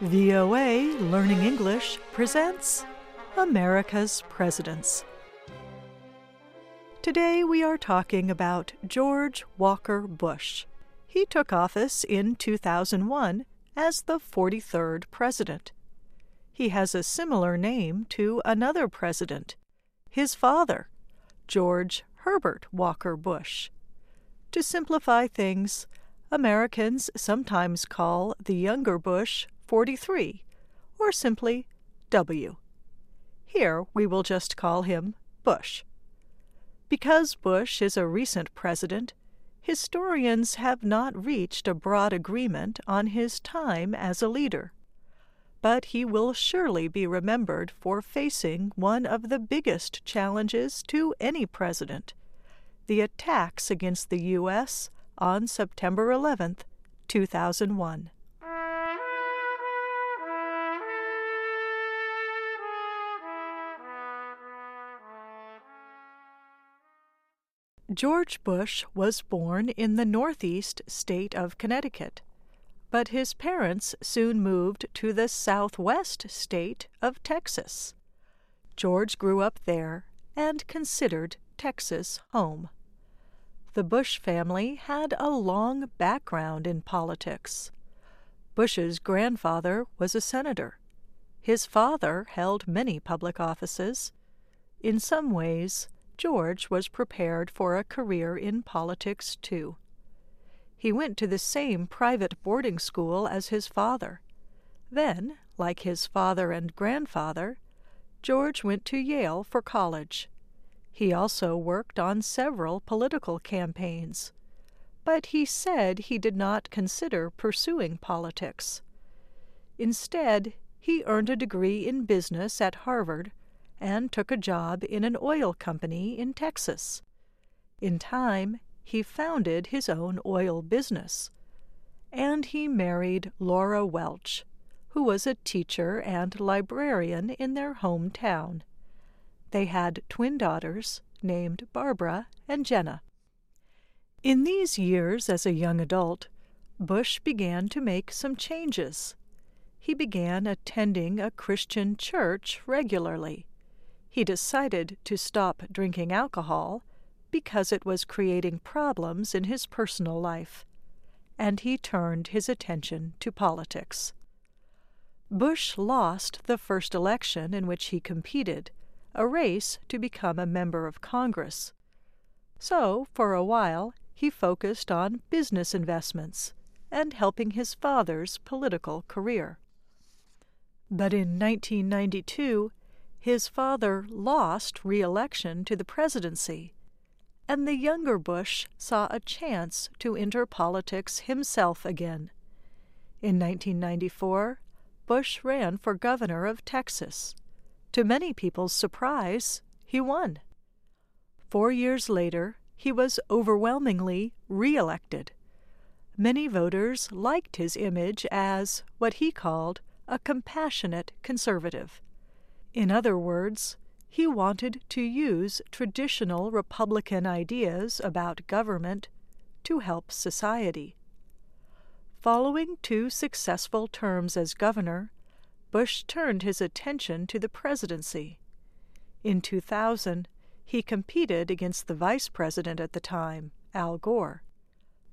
VOA Learning English presents America's Presidents. Today we are talking about George Walker Bush. He took office in 2001 as the 43rd president. He has a similar name to another president, his father, George Herbert Walker Bush. To simplify things, Americans sometimes call the younger Bush 43, or simply W. Here we will just call him Bush. Because Bush is a recent president, historians have not reached a broad agreement on his time as a leader. But he will surely be remembered for facing one of the biggest challenges to any president the attacks against the U.S. on September 11, 2001. George Bush was born in the northeast state of Connecticut, but his parents soon moved to the southwest state of Texas. George grew up there and considered Texas home. The Bush family had a long background in politics. Bush's grandfather was a senator. His father held many public offices. In some ways, George was prepared for a career in politics, too. He went to the same private boarding school as his father. Then, like his father and grandfather, George went to Yale for college. He also worked on several political campaigns. But he said he did not consider pursuing politics. Instead, he earned a degree in business at Harvard and took a job in an oil company in Texas. In time, he founded his own oil business. And he married Laura Welch, who was a teacher and librarian in their hometown. They had twin daughters named Barbara and Jenna. In these years as a young adult, Bush began to make some changes. He began attending a Christian church regularly he decided to stop drinking alcohol because it was creating problems in his personal life, and he turned his attention to politics. Bush lost the first election in which he competed, a race to become a member of Congress. So, for a while, he focused on business investments and helping his father's political career. But in 1992, his father lost re election to the presidency, and the younger Bush saw a chance to enter politics himself again. In 1994, Bush ran for governor of Texas. To many people's surprise, he won. Four years later, he was overwhelmingly re-elected. Many voters liked his image as what he called a compassionate conservative. In other words, he wanted to use traditional Republican ideas about government to help society. Following two successful terms as governor, Bush turned his attention to the presidency. In 2000, he competed against the vice president at the time, Al Gore.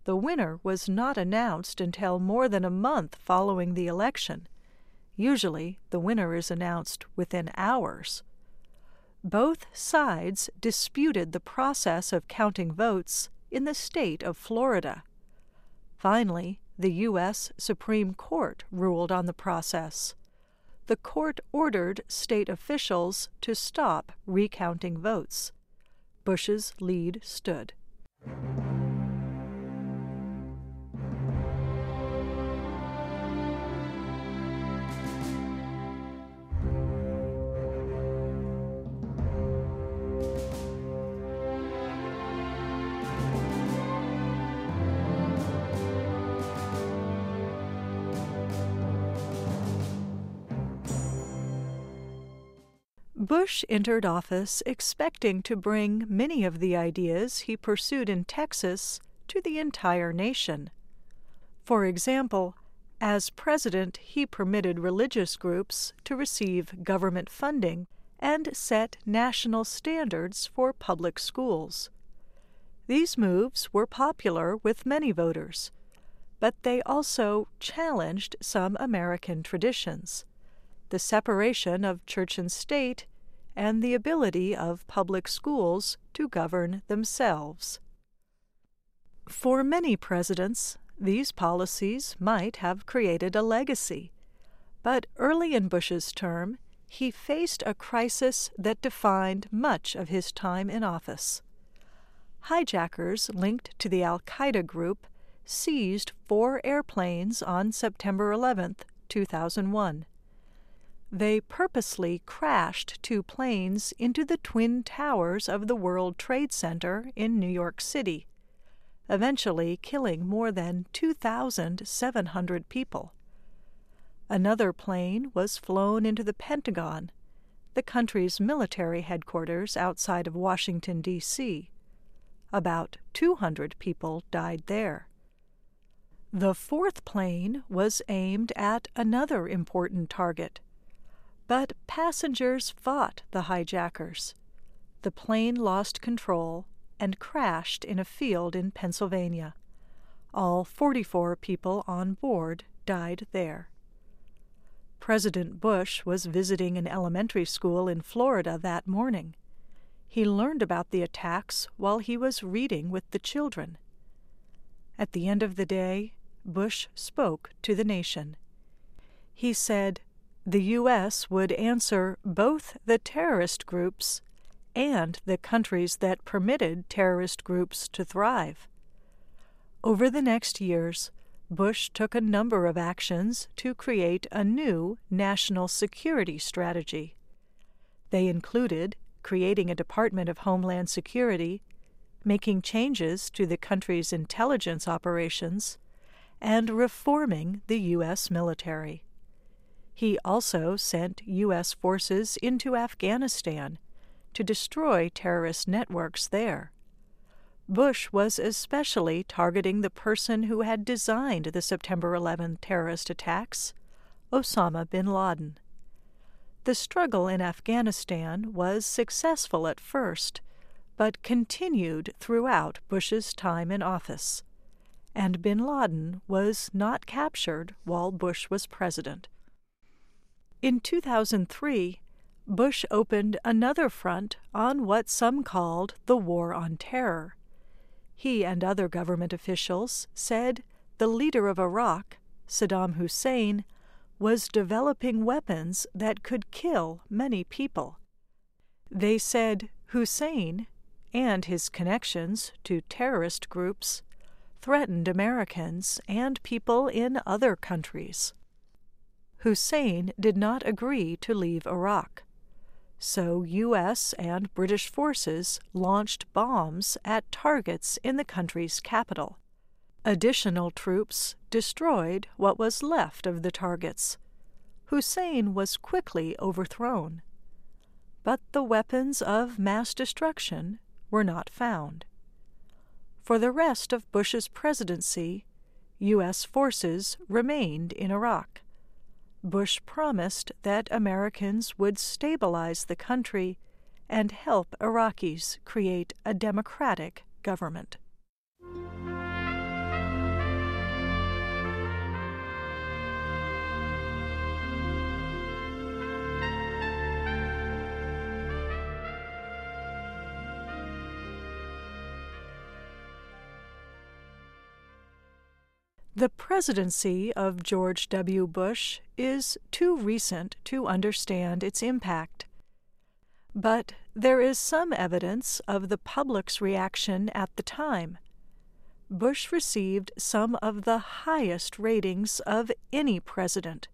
The winner was not announced until more than a month following the election Usually, the winner is announced within hours. Both sides disputed the process of counting votes in the state of Florida. Finally, the U.S. Supreme Court ruled on the process. The court ordered state officials to stop recounting votes. Bush's lead stood. Bush entered office expecting to bring many of the ideas he pursued in Texas to the entire nation. For example, As president, he permitted religious groups to receive government funding and set national standards for public schools. These moves were popular with many voters, but they also challenged some American traditions the separation of church and state, and the ability of public schools to govern themselves. For many presidents, these policies might have created a legacy, but early in Bush's term, he faced a crisis that defined much of his time in office. Hijackers linked to the Al Qaeda group seized four airplanes on September 11, 2001. They purposely crashed two planes into the twin towers of the World Trade Center in New York City, eventually killing more than 2,700 people. Another plane was flown into the Pentagon, the country's military headquarters outside of Washington, D.C. About 200 people died there. The fourth plane was aimed at another important target, but passengers fought the hijackers. The plane lost control and crashed in a field in Pennsylvania. All 44 people on board died there. President Bush was visiting an elementary school in Florida that morning. He learned about the attacks while he was reading with the children. At the end of the day, Bush spoke to the nation. He said the U.S. would answer both the terrorist groups and the countries that permitted terrorist groups to thrive. Over the next years, Bush took a number of actions to create a new national security strategy. They included creating a Department of Homeland Security, making changes to the country's intelligence operations, and reforming the U.S. military. He also sent U.S. forces into Afghanistan to destroy terrorist networks there. Bush was especially targeting the person who had designed the September 11 terrorist attacks, Osama bin Laden. The struggle in Afghanistan was successful at first, but continued throughout Bush's time in office, and bin Laden was not captured while Bush was president. In 2003, Bush opened another front on what some called the War on Terror he and other government officials said the leader of Iraq, Saddam Hussein, was developing weapons that could kill many people. They said Hussein and his connections to terrorist groups threatened Americans and people in other countries. Hussein did not agree to leave Iraq so U.S. and British forces launched bombs at targets in the country's capital. Additional troops destroyed what was left of the targets. Hussein was quickly overthrown. But the weapons of mass destruction were not found. For the rest of Bush's presidency, U.S. forces remained in Iraq. Bush promised that Americans would stabilize the country and help Iraqis create a democratic government. The presidency of George W. Bush is too recent to understand its impact. But there is some evidence of the public's reaction at the time. Bush received some of the highest ratings of any president.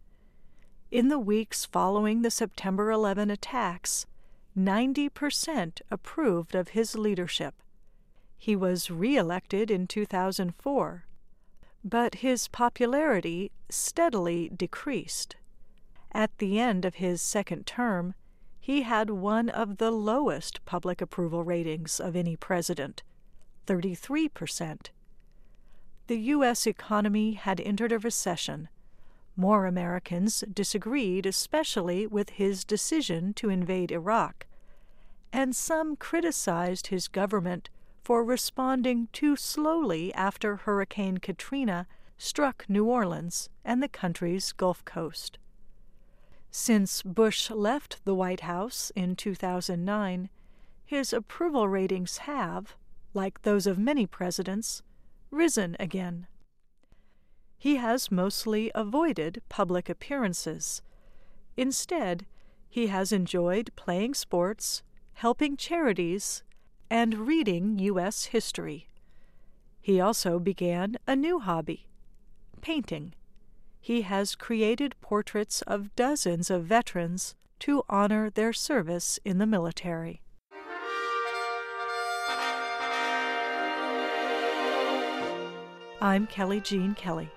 In the weeks following the September 11 attacks, 90% approved of his leadership. He was reelected in 2004 but his popularity steadily decreased. At the end of his second term, he had one of the lowest public approval ratings of any president 33%. The U.S. economy had entered a recession, More Americans disagreed, especially with his decision to invade Iraq, and some criticized his government for responding too slowly after Hurricane Katrina struck New Orleans and the country's Gulf Coast. Since Bush left the White House in 2009, his approval ratings have, like those of many presidents, risen again. He has mostly avoided public appearances. Instead, he has enjoyed playing sports, helping charities, and reading U.S. history. He also began a new hobby painting. He has created portraits of dozens of veterans to honor their service in the military. I'm Kelly Jean Kelly.